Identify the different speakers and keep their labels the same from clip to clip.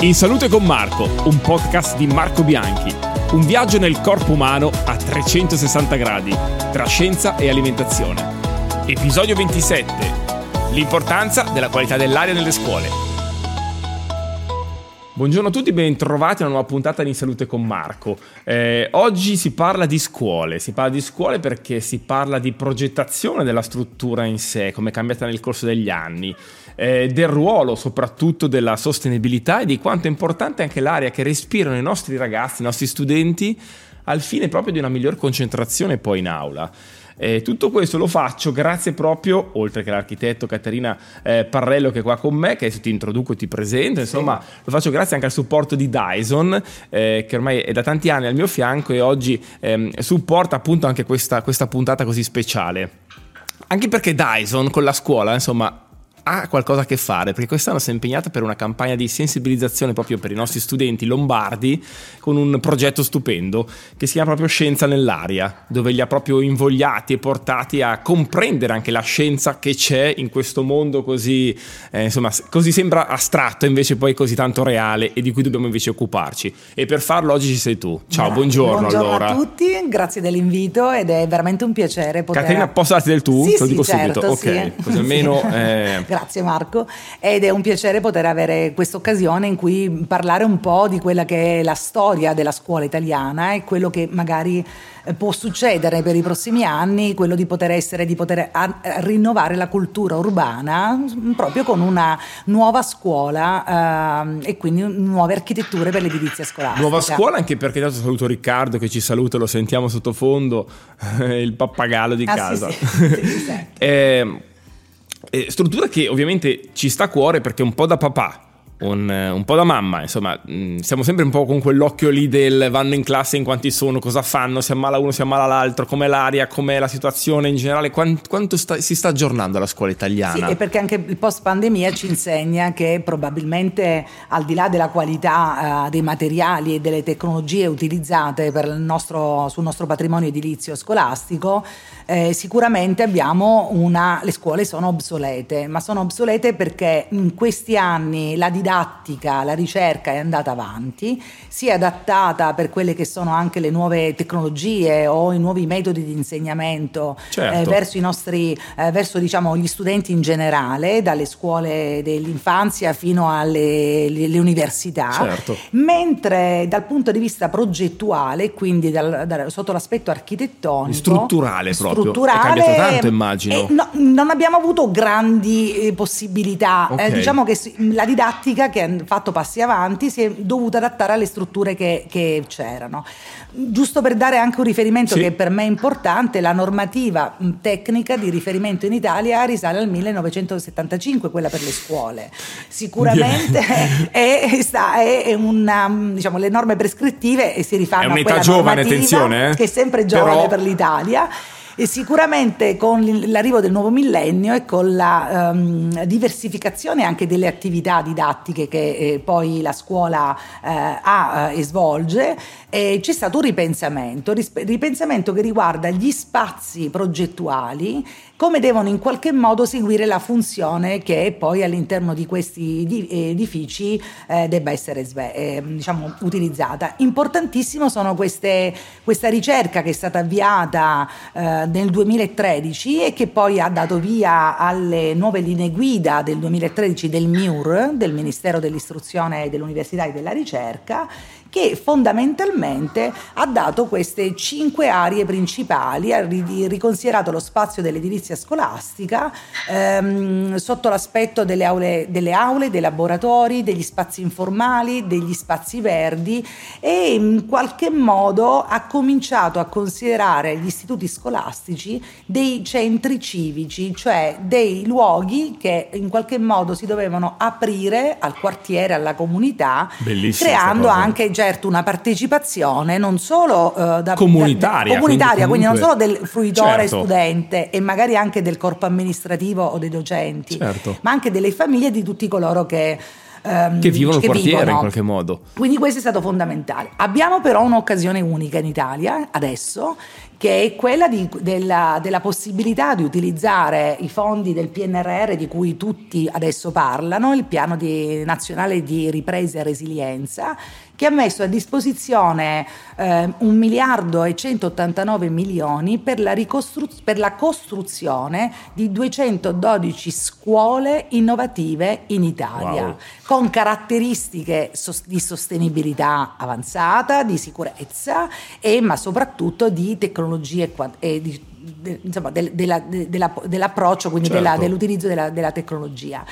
Speaker 1: In Salute con Marco, un podcast di Marco Bianchi. Un viaggio nel corpo umano a 360 gradi, tra scienza e alimentazione. Episodio 27. L'importanza della qualità dell'aria nelle scuole. Buongiorno a tutti, ben trovati a una nuova puntata di Salute con Marco. Eh, oggi si parla di scuole, si parla di scuole perché si parla di progettazione della struttura in sé, come è cambiata nel corso degli anni, eh, del ruolo soprattutto della sostenibilità e di quanto è importante anche l'aria che respirano i nostri ragazzi, i nostri studenti, al fine proprio di una miglior concentrazione poi in aula. Eh, tutto questo lo faccio grazie proprio, oltre che all'architetto Caterina eh, Parrello che è qua con me, che adesso ti introduco e ti presento, insomma sì. lo faccio grazie anche al supporto di Dyson, eh, che ormai è da tanti anni al mio fianco e oggi ehm, supporta appunto anche questa, questa puntata così speciale. Anche perché Dyson con la scuola, insomma, ha qualcosa a che fare perché quest'anno si è impegnata per una campagna di sensibilizzazione proprio per i nostri studenti lombardi con un progetto stupendo che si chiama proprio Scienza nell'aria, dove li ha proprio invogliati e portati a comprendere anche la scienza che c'è in questo mondo così, eh, insomma, così sembra astratto, invece poi così tanto reale e di cui dobbiamo invece occuparci. E per farlo oggi ci sei tu. Ciao, buongiorno,
Speaker 2: buongiorno
Speaker 1: allora.
Speaker 2: a tutti, grazie dell'invito ed è veramente un piacere poter...
Speaker 1: Caterina, posso darti del tu?
Speaker 2: Sì,
Speaker 1: Te lo
Speaker 2: sì,
Speaker 1: dico
Speaker 2: certo,
Speaker 1: subito.
Speaker 2: sì.
Speaker 1: Ok, così almeno... Eh...
Speaker 2: Grazie Marco ed è un piacere poter avere questa occasione in cui parlare un po' di quella che è la storia della scuola italiana e quello che magari eh, può succedere per i prossimi anni, quello di poter essere, di poter a rinnovare la cultura urbana mm, proprio con una nuova scuola eh, e quindi nuove architetture per l'edilizia scolastica.
Speaker 1: Nuova scuola anche perché adesso saluto Riccardo che ci saluta, lo sentiamo sottofondo, il pappagallo di
Speaker 2: Ah,
Speaker 1: casa.
Speaker 2: sì, sì, sì.
Speaker 1: Eh, eh, struttura che ovviamente ci sta a cuore perché un po' da papà, un, eh, un po' da mamma, insomma, mh, siamo sempre un po' con quell'occhio lì del vanno in classe in quanti sono, cosa fanno, si ammala uno, si ammala l'altro, com'è l'aria, com'è la situazione in generale, quant- quanto sta- si sta aggiornando la scuola italiana?
Speaker 2: Sì, e perché anche il post pandemia ci insegna che probabilmente al di là della qualità eh, dei materiali e delle tecnologie utilizzate il nostro, sul nostro patrimonio edilizio scolastico, eh, sicuramente abbiamo una, le scuole sono obsolete, ma sono obsolete perché in questi anni la didattica, la ricerca è andata avanti, si è adattata per quelle che sono anche le nuove tecnologie o i nuovi metodi di insegnamento
Speaker 1: Certo.
Speaker 2: eh, verso i nostri, eh, verso diciamo gli studenti in generale, dalle scuole dell'infanzia fino alle le- le università.
Speaker 1: Certo.
Speaker 2: Mentre dal punto di vista progettuale, quindi dal- dal- sotto l'aspetto architettonico,
Speaker 1: Strutturale proprio.
Speaker 2: strutturale,
Speaker 1: È cambiato tanto, immagino.
Speaker 2: eh, no, non abbiamo avuto grandi eh, possibilità.
Speaker 1: Ok.
Speaker 2: Eh, diciamo che la didattica che ha fatto passi avanti si è dovuta adattare alle strutture che, che c'erano. Giusto per dare anche un riferimento
Speaker 1: Sì.
Speaker 2: che per me è importante, la normativa tecnica di riferimento in Italia risale al 1975, quella per le scuole. Sicuramente è, sta- è- è una, diciamo, le norme prescrittive e si rifanno
Speaker 1: È
Speaker 2: a quella
Speaker 1: giovane,
Speaker 2: normativa,
Speaker 1: attenzione, eh.
Speaker 2: che è sempre giovane
Speaker 1: Però-
Speaker 2: per l'Italia. E sicuramente con l'arrivo del nuovo millennio e con la ehm, diversificazione anche delle attività didattiche che eh, poi la scuola eh, ha eh, e svolge, eh, c'è stato un ripensamento, rispe- ripensamento che riguarda gli spazi progettuali, come devono in qualche modo seguire la funzione che poi all'interno di questi edi- edifici eh, debba essere sve- eh, diciamo, utilizzata. Importantissimo sono queste, questa ricerca che è stata avviata nel 2013 e che poi ha dato via alle nuove linee guida del 2013 del MIUR, del Ministero dell'Istruzione, dell'Università e della Ricerca, che fondamentalmente ha dato queste cinque aree principali, ha ri- riconsiderato lo spazio dell'edilizia scolastica ehm, sotto l'aspetto delle aule, delle aule, dei laboratori, degli spazi informali, degli spazi verdi e in qualche modo ha cominciato a considerare gli istituti scolastici dei centri civici, cioè dei luoghi che in qualche modo si dovevano aprire al quartiere, alla comunità,
Speaker 1: Bellissima
Speaker 2: creando anche certo una partecipazione non solo eh, da,
Speaker 1: Comunitaria,
Speaker 2: da- comunitaria,
Speaker 1: quindi
Speaker 2: quindi, non solo
Speaker 1: comunque-
Speaker 2: del fruitore
Speaker 1: Certo.
Speaker 2: studente e magari anche del corpo amministrativo o dei docenti,
Speaker 1: Certo.
Speaker 2: ma anche delle famiglie di tutti coloro che ehm,
Speaker 1: Che vivono il quartiere
Speaker 2: vivono.
Speaker 1: in qualche modo.
Speaker 2: Quindi questo è stato fondamentale. Abbiamo però un'occasione unica in Italia adesso che è quella di, della, della, possibilità di utilizzare i fondi del PNRR di cui tutti adesso parlano, il piano di, nazionale di ripresa e resilienza, che ha messo a disposizione eh, 1 miliardo e 189 milioni per la, ricostru- per la costruzione di 212 scuole innovative in Italia, wow. con caratteristiche di sostenibilità avanzata, di sicurezza e ma soprattutto di tecnologie e di, de, insomma, della, de, della, dell'approccio, quindi certo. della, dell'utilizzo della, della tecnologia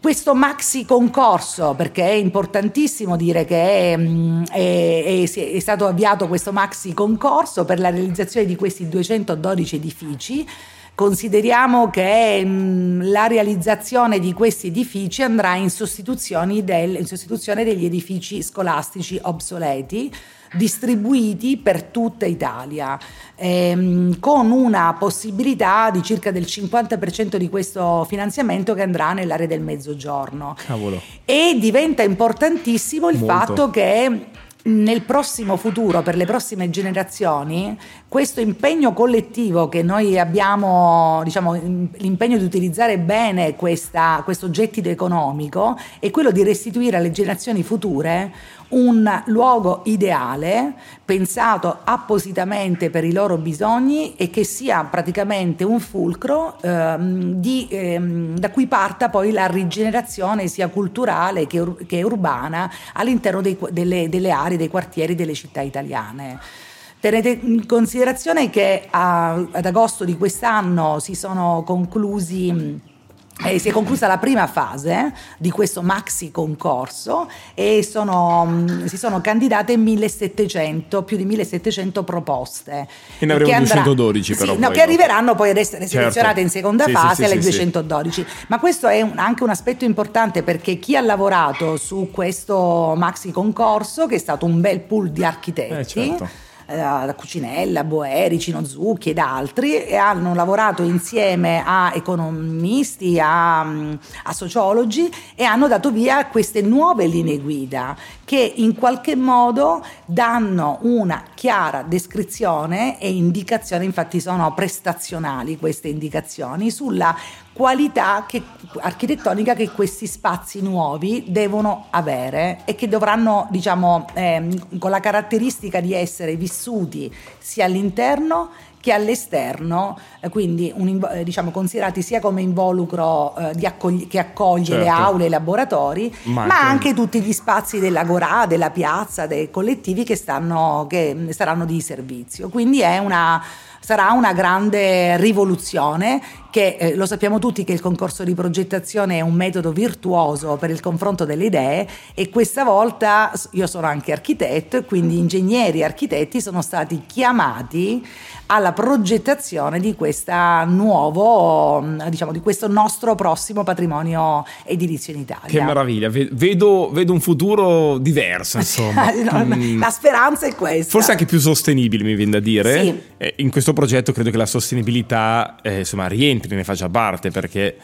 Speaker 2: questo maxi concorso, perché è importantissimo dire che è, mm, è, è, è, stato avviato questo maxi concorso per la realizzazione di questi 212 edifici. Consideriamo che mh, mm, la realizzazione di questi edifici andrà in, del, in sostituzione degli edifici scolastici obsoleti distribuiti per tutta Italia, ehm, con una possibilità di circa del 50% di questo finanziamento che andrà nell'area del mezzogiorno.
Speaker 1: Cavolo.
Speaker 2: E diventa importantissimo il Molto. fatto che nel prossimo futuro, per le prossime generazioni, questo impegno collettivo che noi abbiamo, diciamo, l'impegno di utilizzare bene questa, questo gettito economico è quello di restituire alle generazioni future un luogo ideale pensato appositamente per i loro bisogni e che sia praticamente un fulcro ehm, di, ehm, da cui parta poi la rigenerazione sia culturale che, ur- che urbana all'interno dei, delle, delle aree, dei quartieri delle città italiane. Tenete in considerazione che a, ad agosto di quest'anno si sono conclusi eh, si è conclusa la prima fase di questo maxi concorso e sono, mm, si sono candidate 1700, più di 1700 proposte.
Speaker 1: E ne avremo 212 però.
Speaker 2: Sì, no, che arriveranno poi ad essere certo. selezionate in seconda sì, fase sì, alle 212. Ma questo è un, anche un aspetto importante perché chi ha lavorato su questo maxi concorso, che è stato un bel pool di architetti, eh, certo da Cucinella, Boeri, Cino Zucchi ed altri e hanno lavorato insieme a economisti, a, a sociologi e hanno dato via queste nuove linee guida che in qualche modo danno una chiara descrizione e indicazione, infatti sono prestazionali queste indicazioni, sulla qualità che, architettonica che questi spazi nuovi devono avere e che dovranno, diciamo, ehm, con la caratteristica di essere vissuti sia all'interno che all'esterno, eh, quindi un, eh, diciamo, considerati sia come involucro eh, accogli- che accoglie certo. le aule i laboratori, ma, ma anche tutti gli spazi dell'agorà, della piazza, dei collettivi che, stanno, che saranno di servizio. Quindi è una sarà una grande rivoluzione che eh, lo sappiamo tutti che il concorso di progettazione è un metodo virtuoso per il confronto delle idee e questa volta io sono anche architetto e quindi ingegneri e architetti sono stati chiamati alla progettazione di, nuovo, diciamo, di questo nostro prossimo patrimonio edilizio in Italia.
Speaker 1: Che meraviglia, vedo, vedo un futuro diverso, insomma.
Speaker 2: Mm. La speranza è questa.
Speaker 1: Forse anche più sostenibile, mi viene da dire. Sì. Eh, in questo progetto credo che la sostenibilità eh, insomma, rientri, ne faccia parte, perché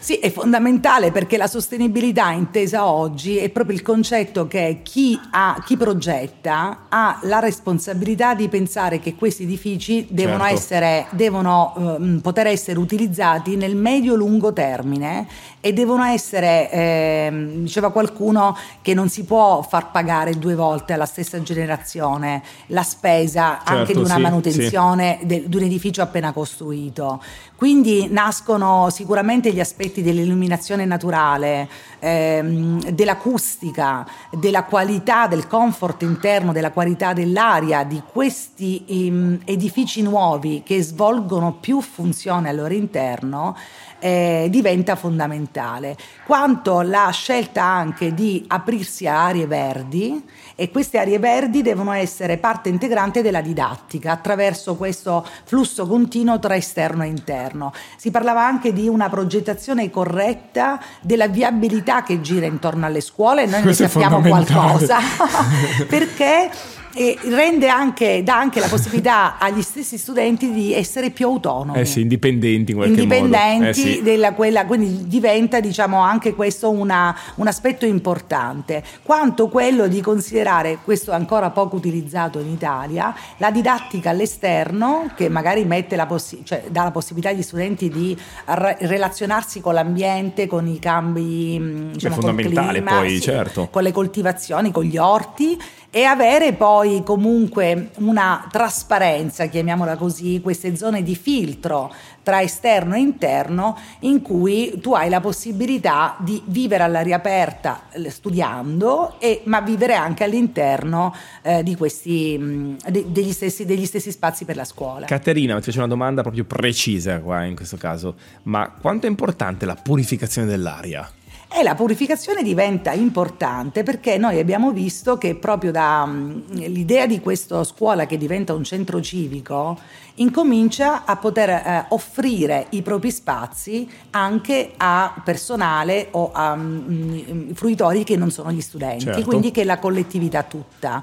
Speaker 2: sì, è fondamentale perché la sostenibilità intesa oggi è proprio il concetto che chi, ha, chi progetta ha la responsabilità di pensare che questi edifici devono, certo. essere, devono um, poter essere utilizzati nel medio-lungo termine e devono essere, eh, diceva qualcuno, che non si può far pagare due volte alla stessa generazione la spesa certo, anche di una sì, manutenzione sì. di un edificio appena costruito. Quindi nascono sicuramente gli aspetti dell'illuminazione naturale, ehm, dell'acustica, della qualità del comfort interno, della qualità dell'aria di questi ehm, edifici nuovi che svolgono più funzioni al loro interno eh, diventa fondamentale, quanto la scelta anche di aprirsi a aree verdi e queste aree verdi devono essere parte integrante della didattica attraverso questo flusso continuo tra esterno e interno. Si parlava anche di una progettazione corretta della viabilità che gira intorno alle scuole, noi Questo ne sappiamo qualcosa, perché e rende anche, dà anche la possibilità agli stessi studenti di essere più autonomi.
Speaker 1: Eh sì, indipendenti in qualche
Speaker 2: indipendenti
Speaker 1: modo. Eh sì.
Speaker 2: della, quella, quindi diventa diciamo anche questo una, un aspetto importante, quanto quello di considerare, questo ancora poco utilizzato in Italia, la didattica all'esterno che magari mette la possi- cioè, dà la possibilità agli studenti di re- relazionarsi con l'ambiente, con i cambi, mh, diciamo,
Speaker 1: È fondamentale
Speaker 2: clima,
Speaker 1: poi,
Speaker 2: sì,
Speaker 1: certo.
Speaker 2: con le coltivazioni, con gli orti e avere poi comunque una trasparenza, chiamiamola così, queste zone di filtro tra esterno e interno in cui tu hai la possibilità di vivere all'aria aperta studiando, e, ma vivere anche all'interno eh, di questi, mh, de- degli, stessi, degli stessi spazi per la scuola.
Speaker 1: Caterina, ti faccio una domanda proprio precisa qua in questo caso, ma quanto è importante la purificazione dell'aria?
Speaker 2: E la purificazione diventa importante perché noi abbiamo visto che proprio dall'idea di questa scuola che diventa un centro civico incomincia a poter eh, offrire i propri spazi anche a personale o a mm, fruitori che non sono gli studenti,
Speaker 1: Certo.
Speaker 2: quindi che è la collettività tutta.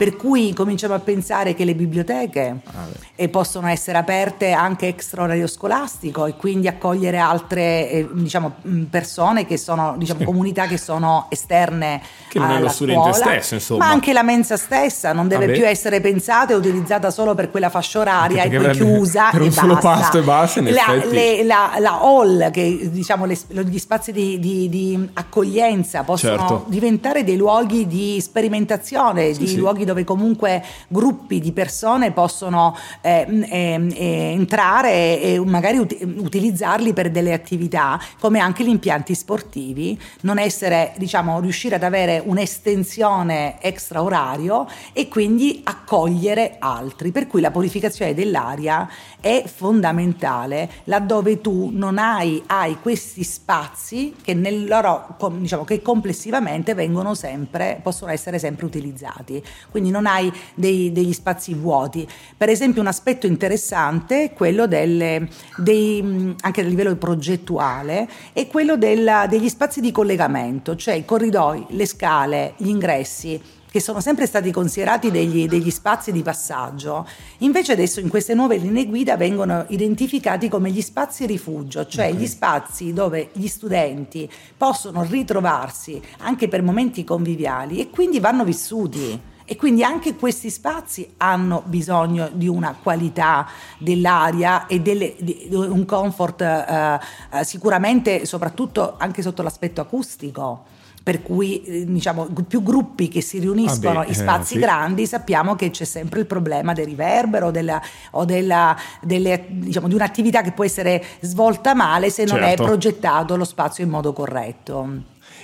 Speaker 2: Per cui cominciamo a pensare che le biblioteche
Speaker 1: Ah,
Speaker 2: possono essere aperte anche extra orario scolastico e quindi accogliere altre eh, diciamo, mh, persone che sono, diciamo,
Speaker 1: Sì.
Speaker 2: comunità che sono esterne
Speaker 1: Che non è
Speaker 2: alla scuola,
Speaker 1: stesso, insomma.
Speaker 2: Ma anche la mensa stessa non deve
Speaker 1: Vabbè.
Speaker 2: più essere pensata e utilizzata solo per quella fascia oraria E
Speaker 1: avrebbe-
Speaker 2: chiusa
Speaker 1: per
Speaker 2: e
Speaker 1: un solo
Speaker 2: basta.
Speaker 1: pasto e basta,
Speaker 2: la, le- la- la hall, che diciamo le- gli spazi di, di- di accoglienza possono
Speaker 1: Certo.
Speaker 2: diventare dei luoghi di sperimentazione,
Speaker 1: Sì,
Speaker 2: di
Speaker 1: sì.
Speaker 2: luoghi dove comunque gruppi di persone possono eh, eh, entrare e, e magari ut- utilizzarli per delle attività, come anche gli impianti sportivi, non essere, diciamo, riuscire ad avere un'estensione extra orario e quindi accogliere altri. Per cui la purificazione dell'aria è fondamentale laddove tu non hai, hai questi spazi che nel loro diciamo che complessivamente vengono sempre possono essere sempre utilizzati. Quindi non hai dei- degli spazi vuoti. Per esempio un aspetto interessante è quello delle, dei, anche a livello progettuale è quello della- degli spazi di collegamento cioè i corridoi le scale gli ingressi che sono sempre stati considerati degli, degli spazi di passaggio, invece adesso in queste nuove linee guida vengono identificati come gli spazi rifugio, cioè
Speaker 1: Ok.
Speaker 2: gli spazi dove gli studenti possono ritrovarsi anche per momenti conviviali e quindi vanno vissuti. E quindi anche questi spazi hanno bisogno di una qualità dell'aria e delle- di un comfort eh, eh, sicuramente soprattutto anche sotto l'aspetto acustico. Per cui eh, diciamo più gruppi che si riuniscono
Speaker 1: Ah beh,
Speaker 2: in spazi
Speaker 1: eh, sì.
Speaker 2: grandi sappiamo che c'è sempre il problema del riverbero della- o della- delle- diciamo, di un'attività che può essere svolta male se non
Speaker 1: Certo.
Speaker 2: è progettato lo spazio in modo corretto.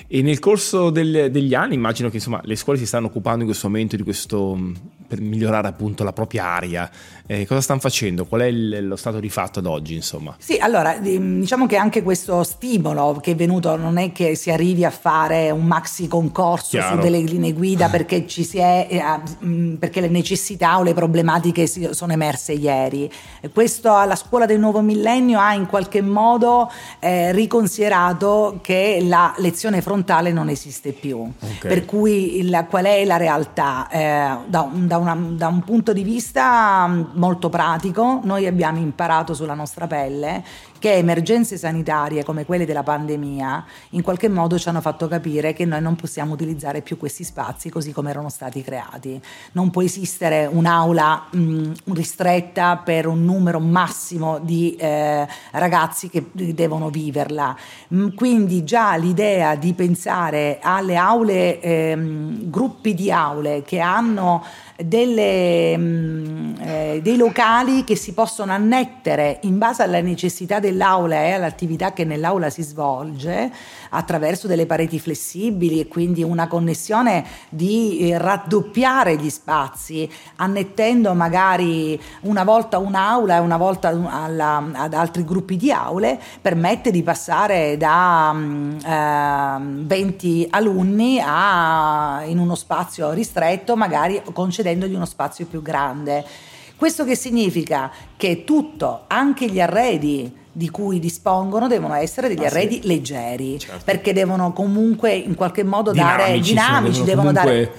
Speaker 1: E nel corso del- degli anni immagino che insomma, le scuole si stanno occupando in questo momento di questo per migliorare appunto la propria aria. Eh, cosa stanno facendo? Qual è il- lo stato di fatto ad oggi? Insomma?
Speaker 2: Sì, allora diciamo che anche questo stimolo che è venuto non è che si arrivi a fare un maxi concorso
Speaker 1: Chiaro.
Speaker 2: su delle linee guida perché ci si è eh, mh, perché le necessità o le problematiche si- sono emerse ieri. Questo alla scuola del nuovo millennio ha in qualche modo eh, riconsiderato che la lezione frontale non esiste più.
Speaker 1: Ok.
Speaker 2: Per cui il- qual è la realtà? Eh, da, un- da una- da un punto di vista mh, molto pratico, noi abbiamo imparato sulla nostra pelle che emergenze sanitarie come quelle della pandemia in qualche modo ci hanno fatto capire che noi non possiamo utilizzare più questi spazi così come erano stati creati. Non può esistere un'aula mh, ristretta per un numero massimo di eh, ragazzi che devono viverla. Mm, Quindi già l'idea di pensare alle aule, ehm, gruppi di aule che hanno delle, mm, eh, dei locali che si possono annettere in base alla necessità dell'aula e all'attività che nell'aula si svolge attraverso delle pareti flessibili e quindi una connessione di eh, raddoppiare gli spazi, annettendo magari una volta un'aula e una volta alla- ad altri gruppi di aule, permette di passare da mm, ehm, 20 alunni a, in uno spazio ristretto, magari concedendogli uno spazio più grande. Questo che significa che tutto, anche gli arredi di cui dispongono devono essere degli
Speaker 1: Ah,
Speaker 2: arredi
Speaker 1: sì.
Speaker 2: leggeri,
Speaker 1: Certo.
Speaker 2: perché devono comunque in qualche modo dare
Speaker 1: Dinamici,
Speaker 2: dinamici,
Speaker 1: sì,
Speaker 2: devono,
Speaker 1: devono
Speaker 2: dare,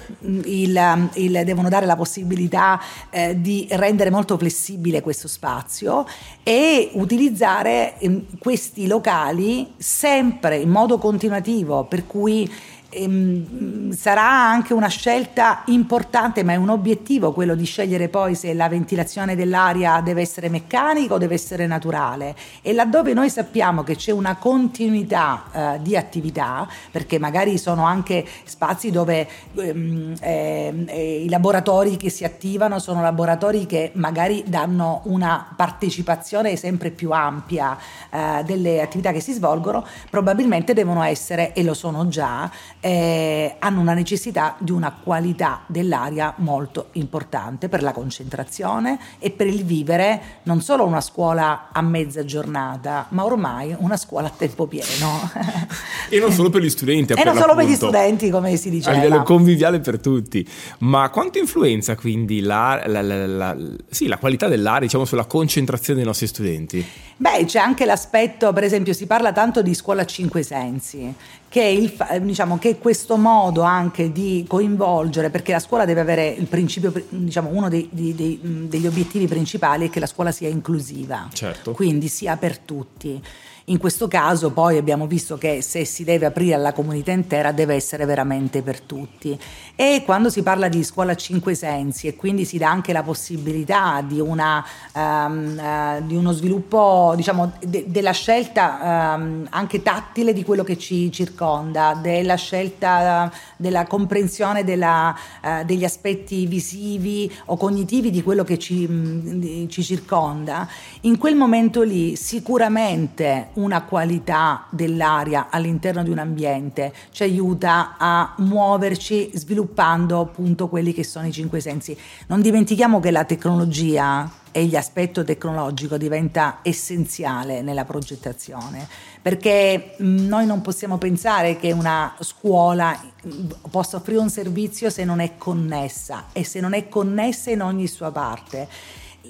Speaker 2: il, il- devono dare la possibilità eh, di rendere molto flessibile questo spazio e utilizzare ehm, questi locali sempre in modo continuativo, per cui ehm, sarà anche una scelta importante, ma è un obiettivo quello di scegliere poi se la ventilazione dell'aria deve essere meccanica o deve essere naturale. E laddove noi sappiamo che c'è una continuità eh, di attività, perché magari sono anche spazi dove ehm, ehm, eh, i laboratori che si attivano sono laboratori che magari danno una partecipazione sempre più ampia eh, delle attività che si svolgono, probabilmente devono essere, e lo sono già, eh, hanno una necessità di una qualità dell'aria molto importante per la concentrazione e per il vivere non solo una scuola a mezza giornata, ma ormai una scuola a tempo pieno.
Speaker 1: E non solo per gli studenti,
Speaker 2: e non solo per gli studenti, come si
Speaker 1: a
Speaker 2: diceva.
Speaker 1: livello conviviale per tutti. Ma quanto influenza quindi la, la- la- la- sì, la qualità dell'aria, diciamo, sulla concentrazione dei nostri studenti?
Speaker 2: Beh, c'è anche l'aspetto, per esempio, si parla tanto di scuola a cinque sensi, che il diciamo, che questo modo anche di coinvolgere, perché la scuola deve avere il principio, diciamo, uno dei- dei- degli obiettivi principali è che la scuola sia inclusiva,
Speaker 1: Certo.
Speaker 2: quindi sia per tutti. In questo caso poi abbiamo visto che se si deve aprire alla comunità intera deve essere veramente per tutti. E quando si parla di scuola a cinque sensi e quindi si dà anche la possibilità di, una, ehm, eh, di uno sviluppo, diciamo, de- della scelta ehm, anche tattile di quello che ci circonda, della scelta eh, della comprensione della, eh, degli aspetti visivi o cognitivi di quello che ci, mh, di- ci circonda, in quel momento lì sicuramente una qualità dell'aria all'interno di un ambiente ci aiuta a muoverci sviluppando appunto quelli che sono i cinque sensi. Non dimentichiamo che la tecnologia e l'aspetto tecnologico diventa essenziale nella progettazione perché mh, noi non possiamo pensare che una scuola mh, possa offrire un servizio se non è connessa e se non è connessa in ogni sua parte.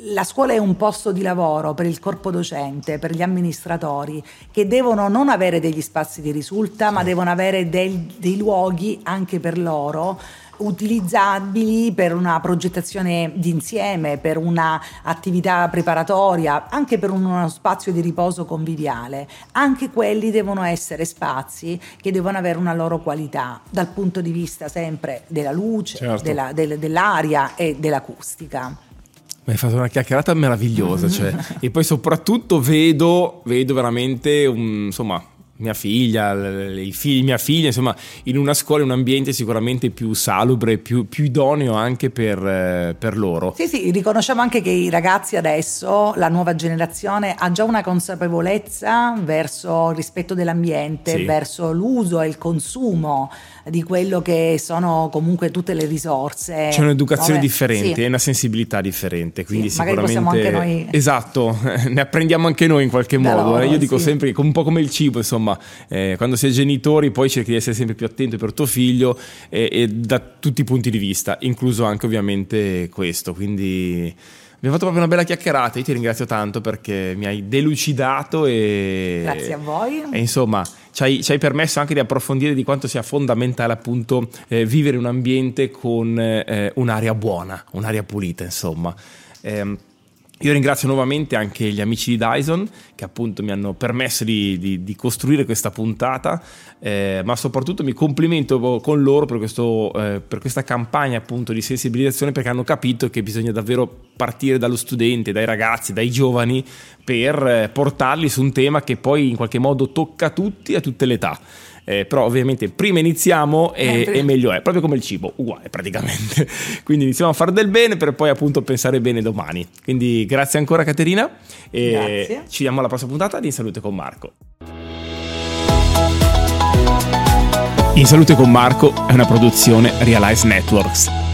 Speaker 2: La scuola è un posto di lavoro per il corpo docente, per gli amministratori, che devono non avere degli spazi di risulta, ma devono avere del- dei luoghi anche per loro utilizzabili per una progettazione d'insieme, per un'attività preparatoria, anche per uno spazio di riposo conviviale. Anche quelli devono essere spazi che devono avere una loro qualità dal punto di vista sempre della luce,
Speaker 1: Certo.
Speaker 2: della- del- dell'aria e dell'acustica.
Speaker 1: Mi hai fatto una chiacchierata meravigliosa, cioè. e poi soprattutto vedo, vedo veramente, un- insomma, mia figlia, i figli, mia figlia, insomma, in una scuola, in un ambiente sicuramente più salubre, più, più idoneo anche per, eh, per loro.
Speaker 2: Sì, sì, riconosciamo anche che i ragazzi adesso, la nuova generazione, ha già una consapevolezza verso il rispetto dell'ambiente,
Speaker 1: Sì.
Speaker 2: verso l'uso e il consumo di quello che sono comunque tutte le risorse.
Speaker 1: C'è un'educazione
Speaker 2: Vabbè,
Speaker 1: differente
Speaker 2: sì.
Speaker 1: e una sensibilità differente, quindi
Speaker 2: Sì, magari
Speaker 1: sicuramente
Speaker 2: possiamo anche noi-
Speaker 1: esatto, ne apprendiamo anche noi in qualche
Speaker 2: Da
Speaker 1: modo.
Speaker 2: loro,
Speaker 1: eh. Io dico
Speaker 2: sì.
Speaker 1: sempre un po' come il cibo, insomma, eh, quando sei genitori poi cerchi di essere sempre più attento per tuo figlio e, e da tutti i punti di vista, incluso anche ovviamente questo. Quindi abbiamo fatto proprio una bella chiacchierata. Io ti ringrazio tanto perché mi hai delucidato e
Speaker 2: Grazie a voi.
Speaker 1: e insomma, ci hai, ci hai permesso anche di approfondire di quanto sia fondamentale appunto eh, vivere un ambiente con eh, un'aria buona, un'aria pulita, insomma. Ehm, io ringrazio nuovamente anche gli amici di Dyson che appunto mi hanno permesso di, di- di costruire questa puntata, eh, ma soprattutto mi complimento con loro per, questo, eh, per questa campagna appunto di sensibilizzazione perché hanno capito che bisogna davvero partire dallo studente, dai ragazzi, dai giovani per eh, portarli su un tema che poi in qualche modo tocca tutti a tutte le età. Eh, però ovviamente prima iniziamo e,
Speaker 2: Eh,
Speaker 1: e meglio è, proprio come il cibo, uguale praticamente. Quindi iniziamo a fare del bene per poi appunto pensare bene domani. Quindi grazie ancora Caterina e
Speaker 2: Grazie.
Speaker 1: ci vediamo alla prossima puntata di In Salute con Marco. In Salute con Marco è una produzione Realize Networks.